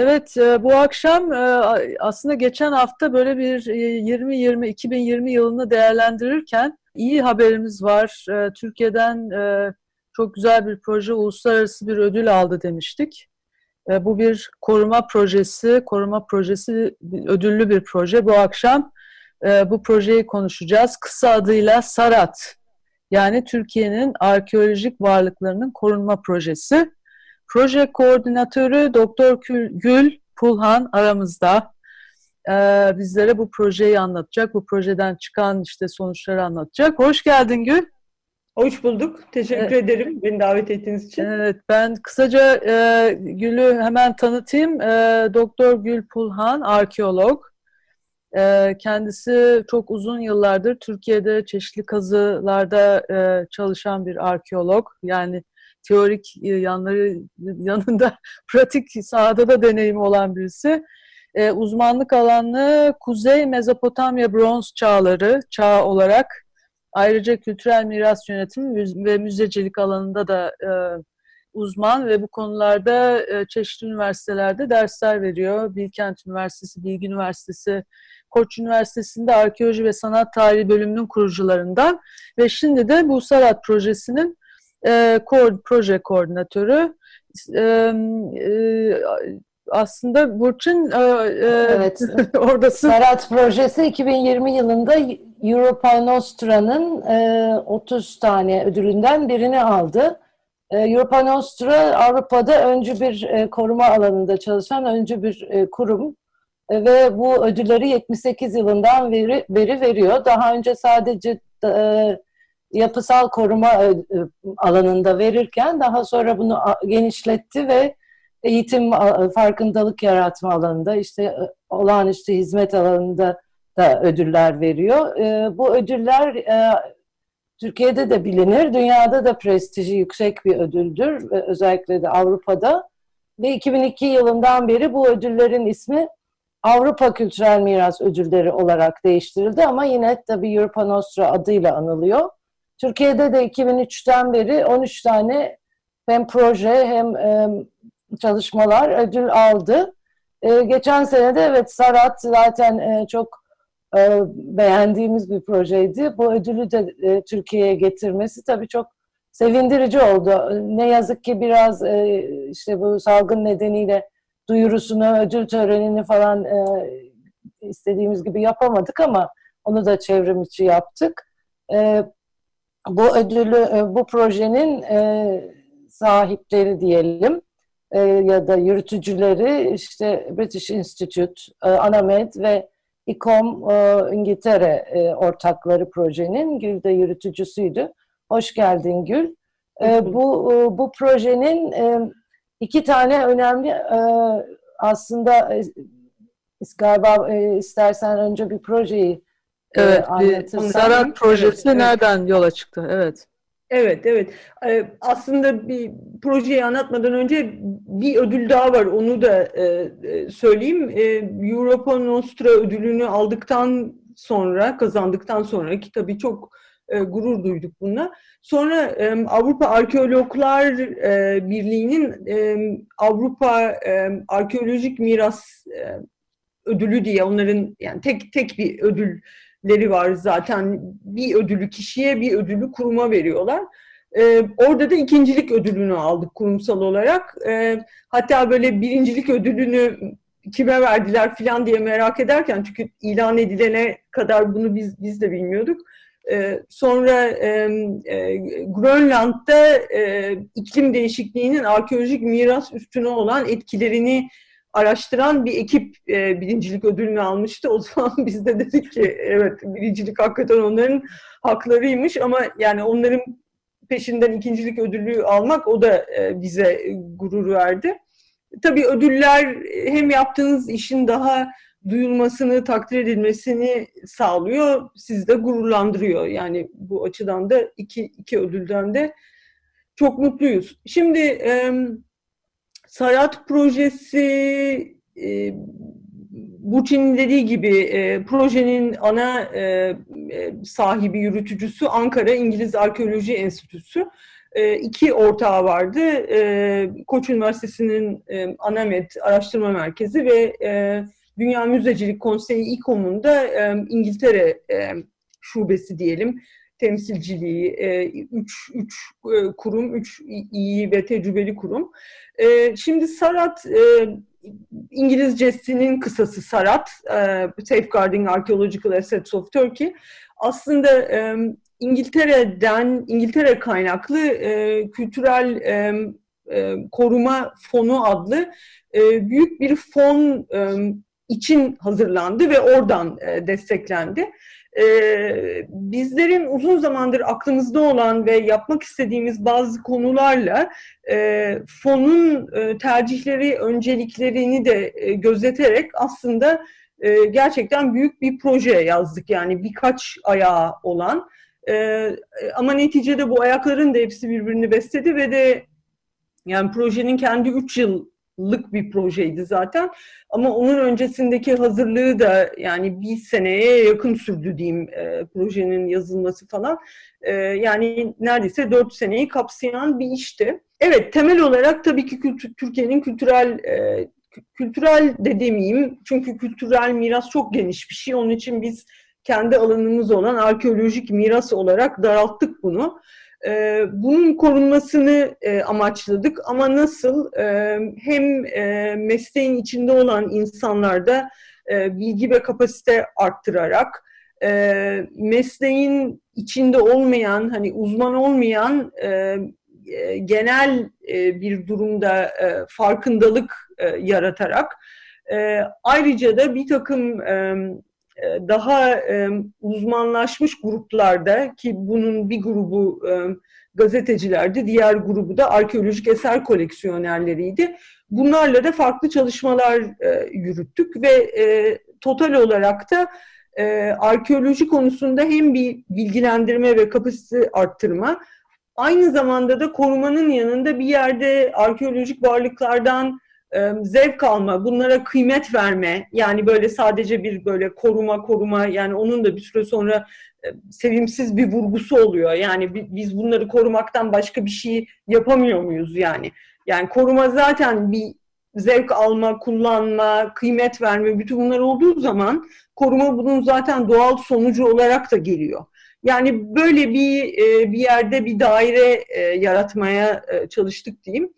Evet, e, bu akşam e, aslında geçen hafta böyle bir 2020 2020 yılını değerlendirirken iyi haberimiz var. E, Türkiye'den çok güzel bir proje, uluslararası bir ödül aldı demiştik. Bu bir koruma projesi, koruma projesi ödüllü bir proje. Bu akşam bu projeyi konuşacağız. Kısa adıyla SARAT, yani Türkiye'nin arkeolojik varlıklarının korunma projesi. Proje koordinatörü Doktor Gül Pulhan aramızda. Ee, bizlere bu projeyi anlatacak, bu projeden çıkan işte sonuçları anlatacak. Hoş geldin Gül. Hoş bulduk. Teşekkür evet. ederim beni davet ettiğiniz için. Evet, ben kısaca e, Gül'ü hemen tanıtayım. E, Doktor Gül Pulhan, arkeolog. E, kendisi çok uzun yıllardır Türkiye'de çeşitli kazılarda e, çalışan bir arkeolog. Yani teorik e, yanları yanında pratik sahada da deneyimi olan birisi. E, uzmanlık alanı Kuzey Mezopotamya bronz çağları çağ olarak ayrıca kültürel miras yönetimi ve müzecilik alanında da e, uzman ve bu konularda e, çeşitli üniversitelerde dersler veriyor. Bilkent Üniversitesi, Bilgi Üniversitesi, Koç Üniversitesi'nde Arkeoloji ve Sanat Tarihi bölümünün kurucularından ve şimdi de bu Sarat projesinin e, proje koordinatörü. E, e, aslında Burçin e, e, evet. oradasın. Sarat projesi 2020 yılında Europa Nostra'nın e, 30 tane ödülünden birini aldı. E, Europa Nostra Avrupa'da öncü bir e, koruma alanında çalışan öncü bir e, kurum e, ve bu ödülleri 78 yılından beri, beri veriyor. Daha önce sadece e, yapısal koruma e, e, alanında verirken daha sonra bunu genişletti ve eğitim farkındalık yaratma alanında işte e, olağanüstü hizmet alanında da ödüller veriyor. Bu ödüller Türkiye'de de bilinir, dünyada da prestiji yüksek bir ödüldür, özellikle de Avrupa'da. Ve 2002 yılından beri bu ödüllerin ismi Avrupa Kültürel Miras Ödülleri olarak değiştirildi ama yine tabii Europa Nostra adıyla anılıyor. Türkiye'de de 2003'ten beri 13 tane hem proje hem e, çalışmalar ödül aldı. E, geçen sene de evet Sarat zaten e, çok e, beğendiğimiz bir projeydi. Bu ödülü de e, Türkiye'ye getirmesi tabii çok sevindirici oldu. Ne yazık ki biraz e, işte bu salgın nedeniyle duyurusunu, ödül törenini falan e, istediğimiz gibi yapamadık ama onu da çevrim içi yaptık. E, bu ödülü, e, bu projenin e, sahipleri diyelim e, ya da yürütücüleri işte British Institute, Anamed ve İKOM İngiltere ortakları projenin Gül de yürütücüsüydü. Hoş geldin Gül. bu bu projenin iki tane önemli aslında galiba istersen önce bir projeyi Evet, bir Zarat projesi evet. nereden yola çıktı? Evet. Evet, evet. Ee, aslında bir projeyi anlatmadan önce bir ödül daha var. Onu da e, e söyleyeyim. E, Europa Nostra ödülünü aldıktan sonra, kazandıktan sonra ki tabii çok e, gurur duyduk bununla. Sonra e, Avrupa Arkeologlar e, Birliği'nin e, Avrupa e, Arkeolojik Miras e, ödülü diye onların yani tek tek bir ödül leri var zaten. Bir ödülü kişiye, bir ödülü kuruma veriyorlar. Ee, orada da ikincilik ödülünü aldık kurumsal olarak. Ee, hatta böyle birincilik ödülünü kime verdiler filan diye merak ederken çünkü ilan edilene kadar bunu biz biz de bilmiyorduk. Ee, sonra e, e, Grönland'da e, iklim değişikliğinin arkeolojik miras üstüne olan etkilerini araştıran bir ekip e, birincilik ödülünü almıştı. O zaman biz de dedik ki evet birincilik hakikaten onların haklarıymış ama yani onların peşinden ikincilik ödülü almak o da e, bize gurur verdi. Tabii ödüller hem yaptığınız işin daha duyulmasını, takdir edilmesini sağlıyor. Sizi de gururlandırıyor. Yani bu açıdan da iki, iki ödülden de çok mutluyuz. Şimdi e, Sarat projesi e, Burçin'in dediği gibi e, projenin ana e, e, sahibi, yürütücüsü Ankara İngiliz Arkeoloji Enstitüsü. E, iki ortağı vardı. E, Koç Üniversitesi'nin e, ANAMED Araştırma Merkezi ve e, Dünya Müzecilik Konseyi İKOM'un da e, İngiltere e, şubesi diyelim temsilciliği, e, üç, üç e, kurum, üç iyi ve tecrübeli kurum. E, şimdi Sarat, İngilizcesinin kısası Sarat, Safeguarding Archaeological Assets of Turkey. Aslında İngiltere'den, İngiltere kaynaklı kültürel koruma fonu adlı büyük bir fon için hazırlandı ve oradan desteklendi. E, bizlerin uzun zamandır aklımızda olan ve yapmak istediğimiz bazı konularla e, fonun e, tercihleri, önceliklerini de e, gözeterek aslında e, gerçekten büyük bir proje yazdık. Yani birkaç ayağı olan. Ama neticede bu ayakların da hepsi birbirini besledi ve de yani projenin kendi üç yıl lık bir projeydi zaten. Ama onun öncesindeki hazırlığı da yani bir seneye yakın sürdü diyeyim e, projenin yazılması falan. E, yani neredeyse dört seneyi kapsayan bir işti. Evet temel olarak tabii ki kültür, Türkiye'nin kültürel e, kültürel de demeyeyim çünkü kültürel miras çok geniş bir şey. Onun için biz kendi alanımız olan arkeolojik miras olarak daralttık bunu. E, bunun korunmasını e, amaçladık. Ama nasıl e, hem e, mesleğin içinde olan insanlarda e, bilgi ve kapasite arttırarak e, mesleğin içinde olmayan hani uzman olmayan genel bir durumda farkındalık yaratarak ayrıca da bir takım daha e, uzmanlaşmış gruplarda ki bunun bir grubu e, gazetecilerdi, diğer grubu da arkeolojik eser koleksiyonerleriydi. Bunlarla da farklı çalışmalar e, yürüttük ve e, total olarak da e, arkeoloji konusunda hem bir bilgilendirme ve kapasite arttırma, aynı zamanda da korumanın yanında bir yerde arkeolojik varlıklardan zevk alma, bunlara kıymet verme, yani böyle sadece bir böyle koruma koruma yani onun da bir süre sonra sevimsiz bir vurgusu oluyor. Yani biz bunları korumaktan başka bir şey yapamıyor muyuz yani? Yani koruma zaten bir zevk alma, kullanma, kıymet verme bütün bunlar olduğu zaman koruma bunun zaten doğal sonucu olarak da geliyor. Yani böyle bir bir yerde bir daire yaratmaya çalıştık diyeyim.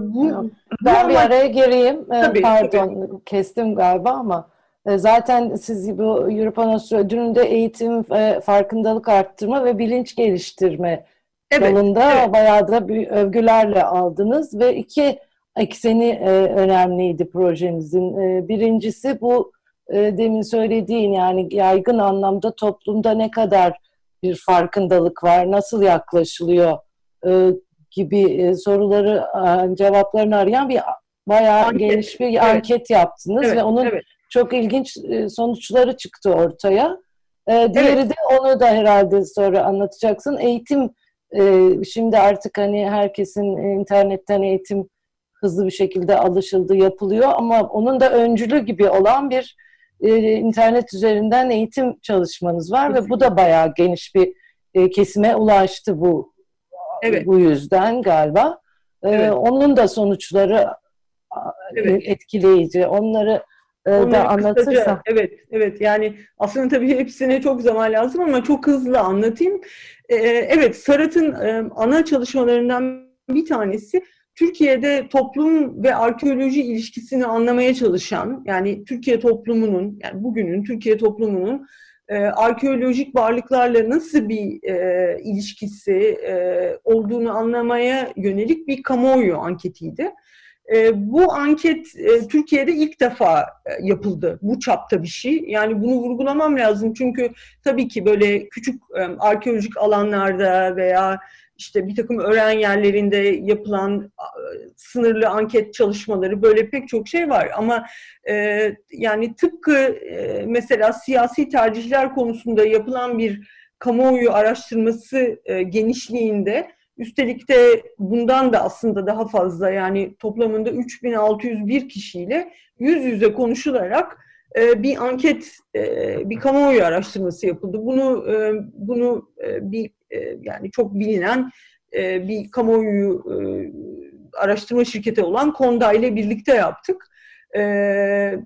Bu, ben bir araya gireyim. Ee, tabii, Pardon tabii. kestim galiba ama e, zaten siz bu Europanos ödülünde eğitim, e, farkındalık arttırma ve bilinç geliştirme evet, dalında evet. bayağı da bir övgülerle aldınız ve iki ekseni e, önemliydi projenizin. Birincisi bu demin söylediğin yani yaygın anlamda toplumda ne kadar bir farkındalık var, nasıl yaklaşılıyor gibi e, soruları e, cevaplarını arayan bir bayağı anket. geniş bir evet. anket yaptınız evet, ve onun evet. çok ilginç e, sonuçları çıktı ortaya. Diğeri evet. de onu da herhalde sonra anlatacaksın. Eğitim şimdi artık hani herkesin internetten eğitim hızlı bir şekilde alışıldı, yapılıyor ama onun da öncülü gibi olan bir internet üzerinden eğitim çalışmanız var ve bu da bayağı geniş bir kesime ulaştı bu evet. bu yüzden galiba. Ee, evet. onun da sonuçları evet. etkileyici. Onları e, Onları da anlatırsa. evet, evet. Yani aslında tabii hepsine çok zaman lazım ama çok hızlı anlatayım. Ee, evet, Sarat'ın e, ana çalışmalarından bir tanesi Türkiye'de toplum ve arkeoloji ilişkisini anlamaya çalışan, yani Türkiye toplumunun, yani bugünün Türkiye toplumunun e, arkeolojik varlıklarla nasıl bir e, ilişkisi e, olduğunu anlamaya yönelik bir kamuoyu anketiydi. E, bu anket e, Türkiye'de ilk defa e, yapıldı. Bu çapta bir şey. Yani bunu vurgulamam lazım çünkü tabii ki böyle küçük e, arkeolojik alanlarda veya işte bir takım öğren yerlerinde yapılan sınırlı anket çalışmaları böyle pek çok şey var. Ama e, yani tıpkı e, mesela siyasi tercihler konusunda yapılan bir kamuoyu araştırması e, genişliğinde üstelik de bundan da aslında daha fazla yani toplamında 3601 kişiyle yüz yüze konuşularak bir anket, e, bir kamuoyu araştırması yapıldı. Bunu e, bunu e, bir yani çok bilinen bir kamuoyu araştırma şirketi olan Konda ile birlikte yaptık.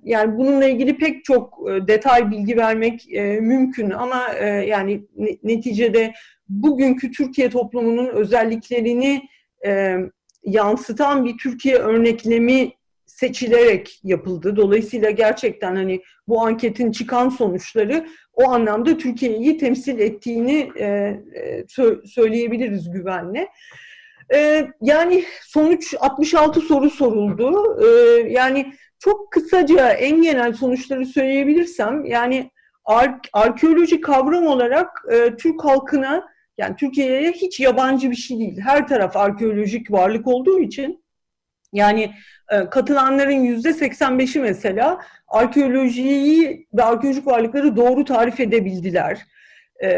Yani bununla ilgili pek çok detay bilgi vermek mümkün ama yani neticede bugünkü Türkiye toplumunun özelliklerini yansıtan bir Türkiye örneklemi seçilerek yapıldı. Dolayısıyla gerçekten hani bu anketin çıkan sonuçları o anlamda Türkiye'yi temsil ettiğini e, e, söyleyebiliriz güvenle. E, yani sonuç 66 soru soruldu. E, yani çok kısaca en genel sonuçları söyleyebilirsem yani ar arkeoloji kavram olarak e, Türk halkına yani Türkiye'ye hiç yabancı bir şey değil. Her taraf arkeolojik varlık olduğu için yani katılanların yüzde 85'i mesela arkeolojiyi ve arkeolojik varlıkları doğru tarif edebildiler. E,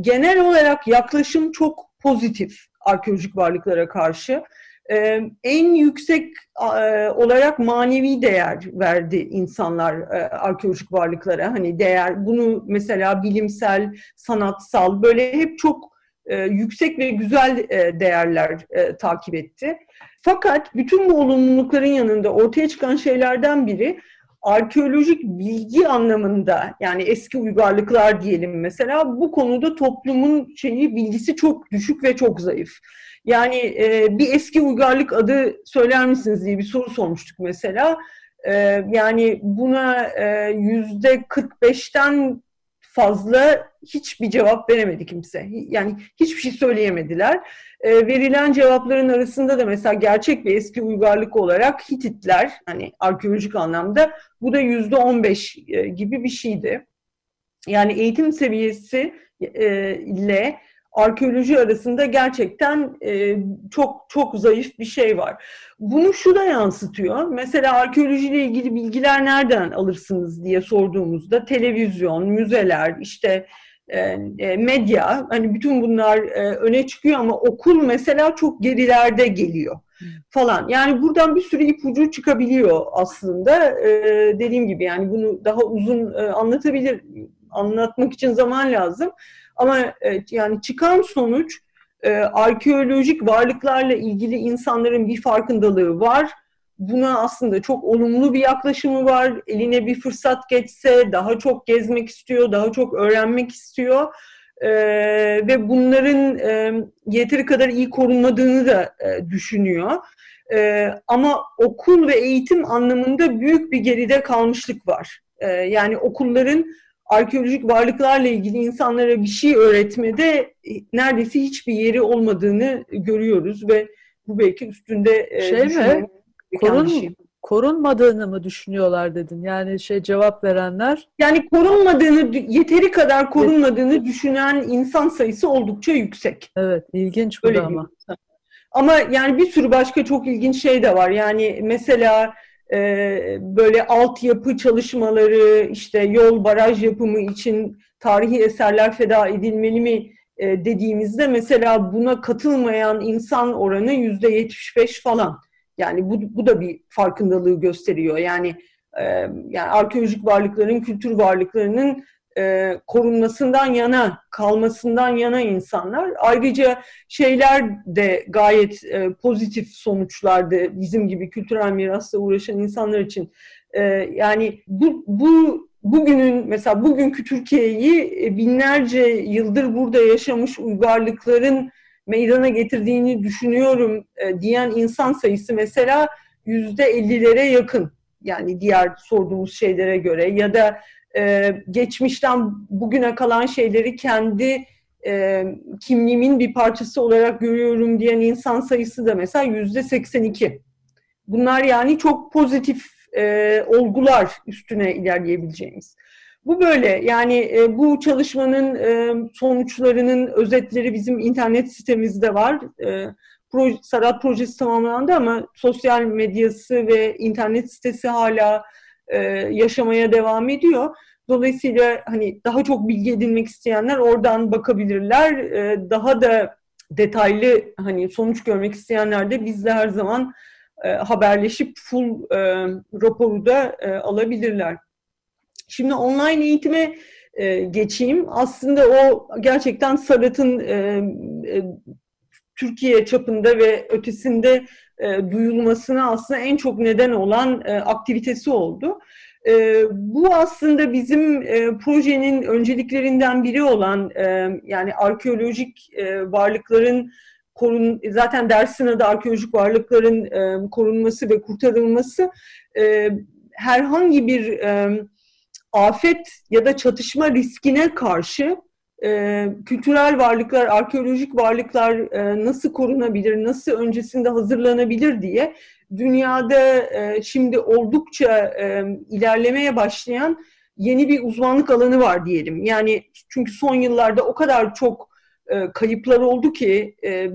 genel olarak yaklaşım çok pozitif arkeolojik varlıklara karşı. E, en yüksek olarak manevi değer verdi insanlar arkeolojik varlıklara. Hani değer, bunu mesela bilimsel, sanatsal böyle hep çok yüksek ve güzel değerler takip etti. Fakat bütün bu olumlulukların yanında ortaya çıkan şeylerden biri arkeolojik bilgi anlamında yani eski uygarlıklar diyelim mesela bu konuda toplumun şeyi bilgisi çok düşük ve çok zayıf. Yani e, bir eski uygarlık adı söyler misiniz diye bir soru sormuştuk mesela. E, yani buna e, yüzde 45'ten fazla hiçbir cevap veremedi kimse. Yani hiçbir şey söyleyemediler. E, verilen cevapların arasında da mesela gerçek bir eski uygarlık olarak Hititler hani arkeolojik anlamda bu da yüzde on beş e, gibi bir şeydi. Yani eğitim seviyesi e, ile arkeoloji arasında gerçekten e, çok çok zayıf bir şey var. Bunu şu da yansıtıyor. Mesela arkeolojiyle ilgili bilgiler nereden alırsınız diye sorduğumuzda televizyon, müzeler, işte e, e, medya hani bütün bunlar e, öne çıkıyor ama okul mesela çok gerilerde geliyor falan. Yani buradan bir sürü ipucu çıkabiliyor aslında. dediğim gibi yani bunu daha uzun anlatabilir anlatmak için zaman lazım. Ama yani çıkan sonuç arkeolojik varlıklarla ilgili insanların bir farkındalığı var buna aslında çok olumlu bir yaklaşımı var. Eline bir fırsat geçse daha çok gezmek istiyor, daha çok öğrenmek istiyor. Ee, ve bunların e, yeteri kadar iyi korunmadığını da e, düşünüyor. E, ama okul ve eğitim anlamında büyük bir geride kalmışlık var. E, yani okulların arkeolojik varlıklarla ilgili insanlara bir şey öğretmede e, neredeyse hiçbir yeri olmadığını görüyoruz ve bu belki üstünde e, şey mi? Korun, korunmadığını mı düşünüyorlar dedin? Yani şey cevap verenler. Yani korunmadığını, yeteri kadar korunmadığını evet. düşünen insan sayısı oldukça yüksek. Evet, ilginç bu Öyle ama. Ama yani bir sürü başka çok ilginç şey de var. Yani mesela e, böyle altyapı çalışmaları, işte yol, baraj yapımı için tarihi eserler feda edilmeli mi e, dediğimizde mesela buna katılmayan insan oranı yüzde yetmiş beş falan. Yani bu, bu da bir farkındalığı gösteriyor. Yani e, yani arkeolojik varlıkların, kültür varlıklarının e, korunmasından yana, kalmasından yana insanlar. Ayrıca şeyler de gayet e, pozitif sonuçlardı bizim gibi kültürel mirasla uğraşan insanlar için. E, yani bu, bu bugünün mesela bugünkü Türkiye'yi e, binlerce yıldır burada yaşamış uygarlıkların meydana getirdiğini düşünüyorum e, diyen insan sayısı mesela yüzde ellilere yakın. Yani diğer sorduğumuz şeylere göre ya da e, geçmişten bugüne kalan şeyleri kendi e, kimliğimin bir parçası olarak görüyorum diyen insan sayısı da mesela yüzde 82. Bunlar yani çok pozitif e, olgular üstüne ilerleyebileceğimiz. bu böyle. Yani e, bu çalışmanın e, sonuçlarının özetleri bizim internet sitemizde var. E, proje, Sarat projesi tamamlandı ama sosyal medyası ve internet sitesi hala e, yaşamaya devam ediyor. Dolayısıyla hani daha çok bilgi edinmek isteyenler oradan bakabilirler. E, daha da detaylı hani sonuç görmek isteyenler de bizle her zaman e, haberleşip full e, raporu da e, alabilirler. Şimdi online eğitime e, geçeyim. Aslında o gerçekten Sarat'ın e, e, Türkiye çapında ve ötesinde e, duyulmasına aslında en çok neden olan e, aktivitesi oldu. E, bu aslında bizim e, projenin önceliklerinden biri olan e, yani arkeolojik e, varlıkların korun zaten dersin adı arkeolojik varlıkların e, korunması ve kurtarılması e, herhangi bir e, afet ya da çatışma riskine karşı e, kültürel varlıklar, arkeolojik varlıklar e, nasıl korunabilir, nasıl öncesinde hazırlanabilir diye dünyada e, şimdi oldukça e, ilerlemeye başlayan yeni bir uzmanlık alanı var diyelim. Yani çünkü son yıllarda o kadar çok e, kayıplar oldu ki e,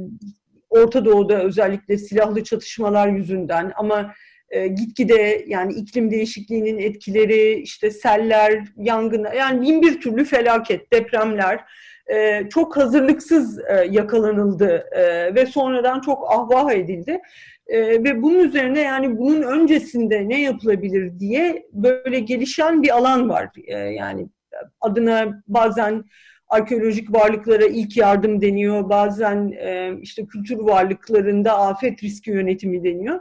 Orta Doğu'da özellikle silahlı çatışmalar yüzünden ama e, gitgide yani iklim değişikliğinin etkileri, işte seller, yangınlar, yani bin bir türlü felaket, depremler e, çok hazırlıksız e, yakalanıldı e, ve sonradan çok ahvah edildi. E, ve bunun üzerine yani bunun öncesinde ne yapılabilir diye böyle gelişen bir alan var. E, yani adına bazen arkeolojik varlıklara ilk yardım deniyor, bazen e, işte kültür varlıklarında afet riski yönetimi deniyor.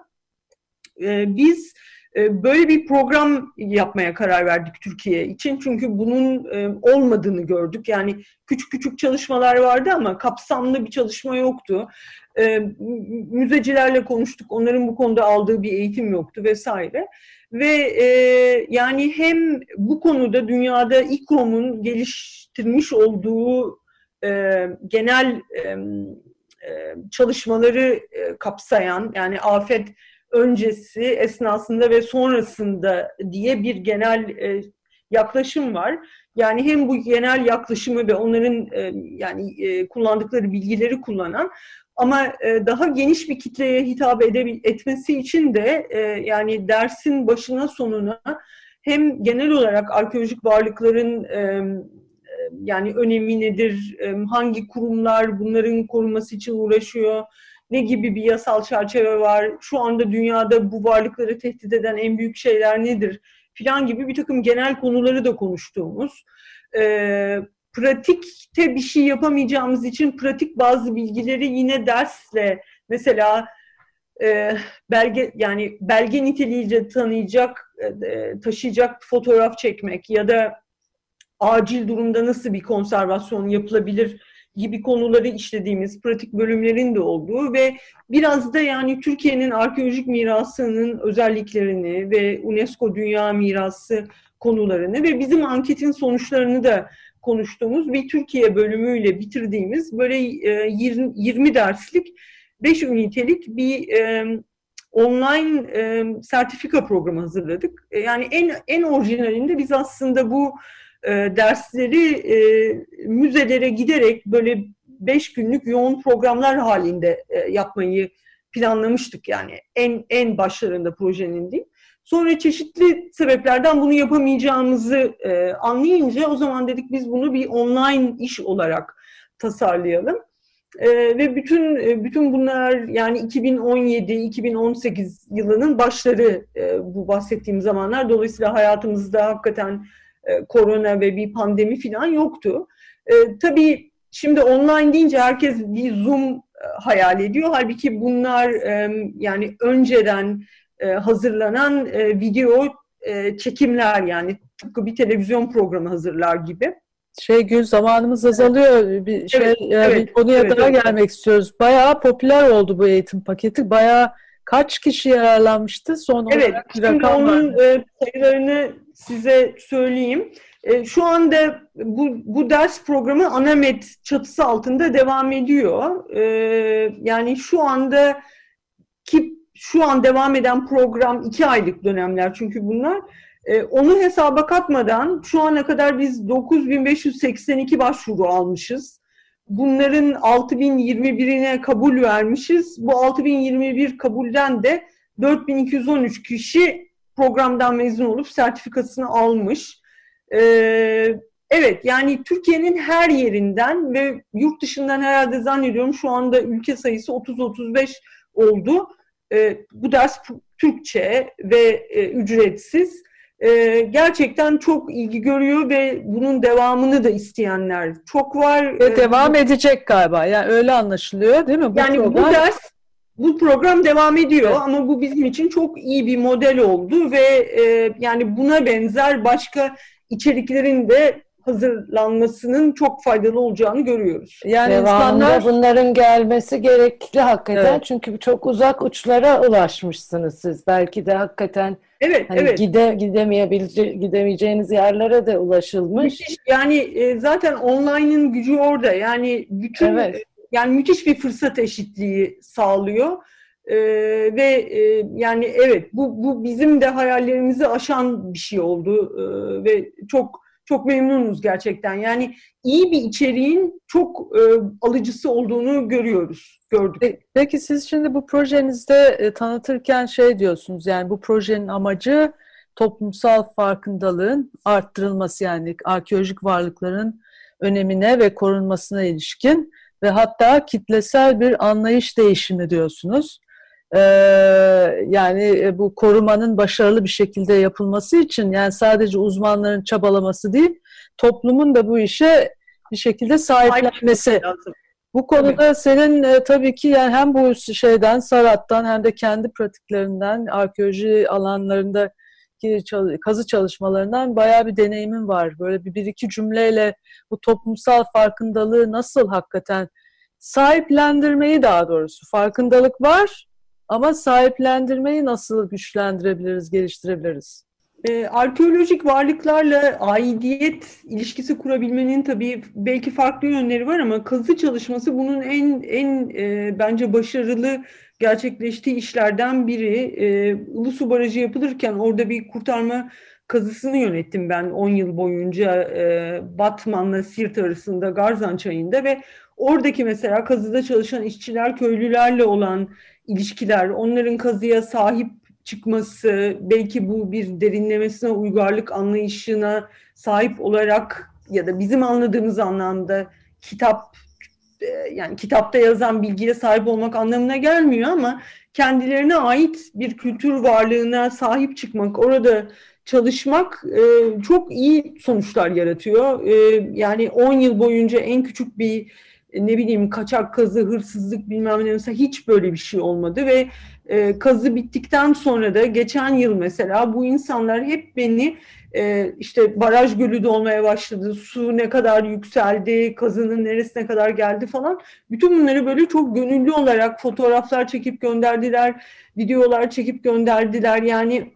E, biz e, böyle bir program yapmaya karar verdik Türkiye için. Çünkü bunun e, olmadığını gördük. Yani küçük küçük çalışmalar vardı ama kapsamlı bir çalışma yoktu. Müzecilerle konuştuk. Onların bu konuda aldığı bir eğitim yoktu vesaire. Ve yani hem bu konuda dünyada İKOM'un geliştirmiş olduğu genel çalışmaları kapsayan yani afet öncesi, esnasında ve sonrasında diye bir genel e, yaklaşım var. Yani hem bu genel yaklaşımı ve onların e, yani e, kullandıkları bilgileri kullanan ama e, daha geniş bir kitleye hitap edebil etmesi için de e, yani dersin başına sonuna hem genel olarak arkeolojik varlıkların e, e yani önemi nedir, e, hangi kurumlar bunların korunması için uğraşıyor, ne gibi bir yasal çerçeve var, şu anda dünyada bu varlıkları tehdit eden en büyük şeyler nedir filan gibi bir takım genel konuları da konuştuğumuz, e, pratikte bir şey yapamayacağımız için pratik bazı bilgileri yine dersle mesela e, belge yani belge niteliğiyle tanıyacak, e, taşıyacak fotoğraf çekmek ya da acil durumda nasıl bir konservasyon yapılabilir gibi konuları işlediğimiz pratik bölümlerin de olduğu ve biraz da yani Türkiye'nin arkeolojik mirasının özelliklerini ve UNESCO Dünya Mirası konularını ve bizim anketin sonuçlarını da konuştuğumuz bir Türkiye bölümüyle bitirdiğimiz böyle 20 e, derslik 5 ünitelik bir e, online e, sertifika programı hazırladık. Yani en en orijinalinde biz aslında bu e, dersleri e, müzelere giderek böyle beş günlük yoğun programlar halinde e, yapmayı planlamıştık yani en en başlarında projenin değil. Sonra çeşitli sebeplerden bunu yapamayacağımızı e, anlayınca o zaman dedik biz bunu bir online iş olarak tasarlayalım. E, ve bütün e, bütün bunlar yani 2017-2018 yılının başları e, bu bahsettiğim zamanlar. Dolayısıyla hayatımızda hakikaten e, korona ve bir pandemi falan yoktu. E, tabii şimdi online deyince herkes bir Zoom e, hayal ediyor. Halbuki bunlar e, yani önceden e, hazırlanan e, video e, çekimler yani tıpkı bir televizyon programı hazırlar gibi. Şey Gül zamanımız azalıyor. Bir şey evet, evet, bir konuya evet, daha evet. gelmek istiyoruz. Bayağı popüler oldu bu eğitim paketi. Bayağı kaç kişi yararlanmıştı son evet, olarak bir rakam onun e, sayılarını size söyleyeyim. E, şu anda bu, bu ders programı Anamet çatısı altında devam ediyor. E, yani şu anda ki şu an devam eden program iki aylık dönemler çünkü bunlar. E, onu hesaba katmadan şu ana kadar biz 9582 başvuru almışız. Bunların 6021'ine kabul vermişiz. Bu 6021 kabulden de 4213 kişi programdan mezun olup sertifikasını almış. Ee, evet yani Türkiye'nin her yerinden ve yurt dışından herhalde zannediyorum şu anda ülke sayısı 30-35 oldu. Ee, bu ders Türkçe ve e, ücretsiz. Ee, gerçekten çok ilgi görüyor ve bunun devamını da isteyenler çok var. Ve ee, devam edecek galiba. Yani öyle anlaşılıyor değil mi? Bu yani program... bu ders bu program devam ediyor evet. ama bu bizim için çok iyi bir model oldu ve e, yani buna benzer başka içeriklerin de hazırlanmasının çok faydalı olacağını görüyoruz. Yani Devamında insanlar bunların gelmesi gerekli hakikaten evet. çünkü çok uzak uçlara ulaşmışsınız siz. Belki de hakikaten evet, hani evet. gide gidemeyebilece gidemeyeceğiniz yerlere de ulaşılmış. Müthiş. Yani e, zaten online'ın gücü orada. Yani bütün evet yani müthiş bir fırsat eşitliği sağlıyor. Ee, ve e, yani evet bu, bu bizim de hayallerimizi aşan bir şey oldu ee, ve çok çok memnunuz gerçekten. Yani iyi bir içeriğin çok e, alıcısı olduğunu görüyoruz, gördük. Peki siz şimdi bu projenizde e, tanıtırken şey diyorsunuz yani bu projenin amacı toplumsal farkındalığın arttırılması yani arkeolojik varlıkların önemine ve korunmasına ilişkin ve hatta kitlesel bir anlayış değişimi diyorsunuz. Ee, yani e, bu korumanın başarılı bir şekilde yapılması için yani sadece uzmanların çabalaması değil, toplumun da bu işe bir şekilde sahiplenmesi. Bu konuda tabii. senin e, tabii ki yani hem bu şeyden, Sarat'tan hem de kendi pratiklerinden, arkeoloji alanlarında kazı çalışmalarından bayağı bir deneyimin var. Böyle bir, bir iki cümleyle bu toplumsal farkındalığı nasıl hakikaten sahiplendirmeyi daha doğrusu farkındalık var ama sahiplendirmeyi nasıl güçlendirebiliriz, geliştirebiliriz? Ee, arkeolojik varlıklarla aidiyet ilişkisi kurabilmenin tabii belki farklı yönleri var ama kazı çalışması bunun en en e, bence başarılı gerçekleştiği işlerden biri. E, Ulusu Barajı yapılırken orada bir kurtarma kazısını yönettim ben 10 yıl boyunca e, Batman'la Sirt arasında Garzan Çayı'nda ve oradaki mesela kazıda çalışan işçiler köylülerle olan ilişkiler, onların kazıya sahip çıkması, belki bu bir derinlemesine uygarlık anlayışına sahip olarak ya da bizim anladığımız anlamda kitap e, yani kitapta yazan bilgiye sahip olmak anlamına gelmiyor ama kendilerine ait bir kültür varlığına sahip çıkmak, orada çalışmak e, çok iyi sonuçlar yaratıyor. E, yani 10 yıl boyunca en küçük bir ne bileyim kaçak kazı, hırsızlık bilmem ne mesela hiç böyle bir şey olmadı ve e, kazı bittikten sonra da geçen yıl mesela bu insanlar hep beni e, işte baraj gölü dolmaya başladı, su ne kadar yükseldi, kazının neresine kadar geldi falan. Bütün bunları böyle çok gönüllü olarak fotoğraflar çekip gönderdiler, videolar çekip gönderdiler. Yani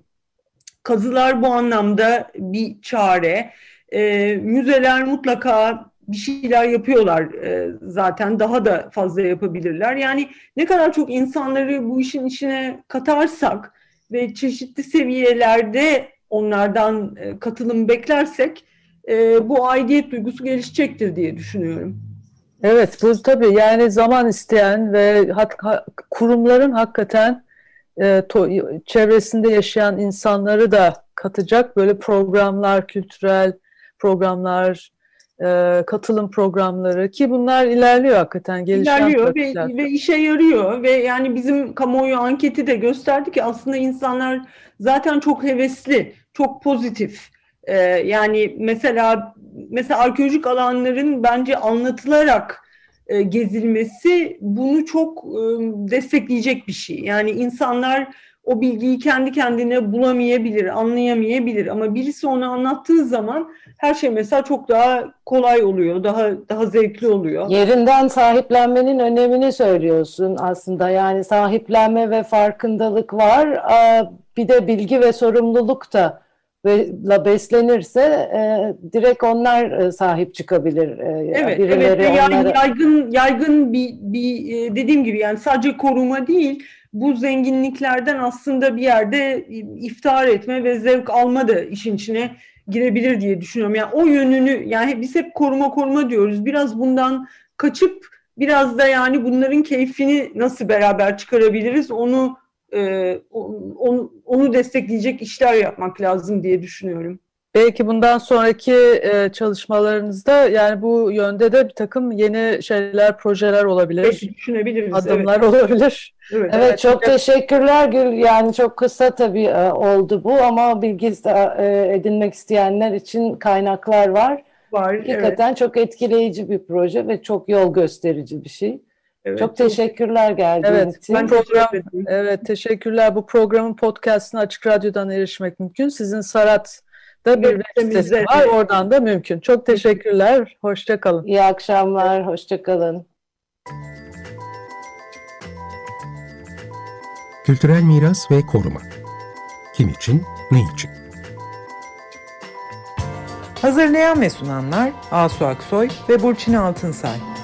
kazılar bu anlamda bir çare. E, müzeler mutlaka bir şeyler yapıyorlar e, zaten daha da fazla yapabilirler. Yani ne kadar çok insanları bu işin içine katarsak ve çeşitli seviyelerde onlardan e, katılım beklersek e, bu aidiyet duygusu gelişecektir diye düşünüyorum. Evet bu tabii yani zaman isteyen ve hat, ha, kurumların hakikaten e, to, çevresinde yaşayan insanları da katacak böyle programlar, kültürel programlar, e, katılım programları ki bunlar ilerliyor hakikaten gelişen İlerliyor ve, ve işe yarıyor ve yani bizim kamuoyu anketi de gösterdi ki aslında insanlar zaten çok hevesli, çok pozitif. Ee, yani mesela mesela arkeolojik alanların bence anlatılarak e, gezilmesi bunu çok e, destekleyecek bir şey. Yani insanlar o bilgiyi kendi kendine bulamayabilir, anlayamayabilir ama birisi onu anlattığı zaman her şey mesela çok daha kolay oluyor, daha daha zevkli oluyor. Yerinden sahiplenmenin önemini söylüyorsun aslında. Yani sahiplenme ve farkındalık var. Bir de bilgi ve sorumluluk da la beslenirse e, direkt onlar e, sahip çıkabilir. E, evet, birileri evet. Yani onlara... yaygın yaygın bir, bir dediğim gibi yani sadece koruma değil bu zenginliklerden aslında bir yerde iftihar etme ve zevk alma da işin içine girebilir diye düşünüyorum. Yani o yönünü yani biz hep koruma koruma diyoruz. Biraz bundan kaçıp biraz da yani bunların keyfini nasıl beraber çıkarabiliriz onu e, onu, onu destekleyecek işler yapmak lazım diye düşünüyorum. Belki bundan sonraki e, çalışmalarınızda yani bu yönde de bir takım yeni şeyler, projeler olabilir. Belki düşünebiliriz. Adımlar evet. olabilir. Evet, evet çok evet. teşekkürler Gül. Yani çok kısa tabii e, oldu bu ama bilgi e, edinmek isteyenler için kaynaklar var. Var. Hakikaten evet. çok etkileyici bir proje ve çok yol gösterici bir şey. Evet, çok teşekkürler geldiğiniz evet, için. Ben program, evet teşekkürler. Bu programın podcastına Açık Radyo'dan erişmek mümkün. Sizin Sarat'ta bir web sitesi var. Oradan da mümkün. Çok teşekkürler. Hoşçakalın. İyi akşamlar. Hoşçakalın. Kültürel miras ve koruma. Kim için, ne için? Hazırlayan ve sunanlar Asu Aksoy ve Burçin Altınsay.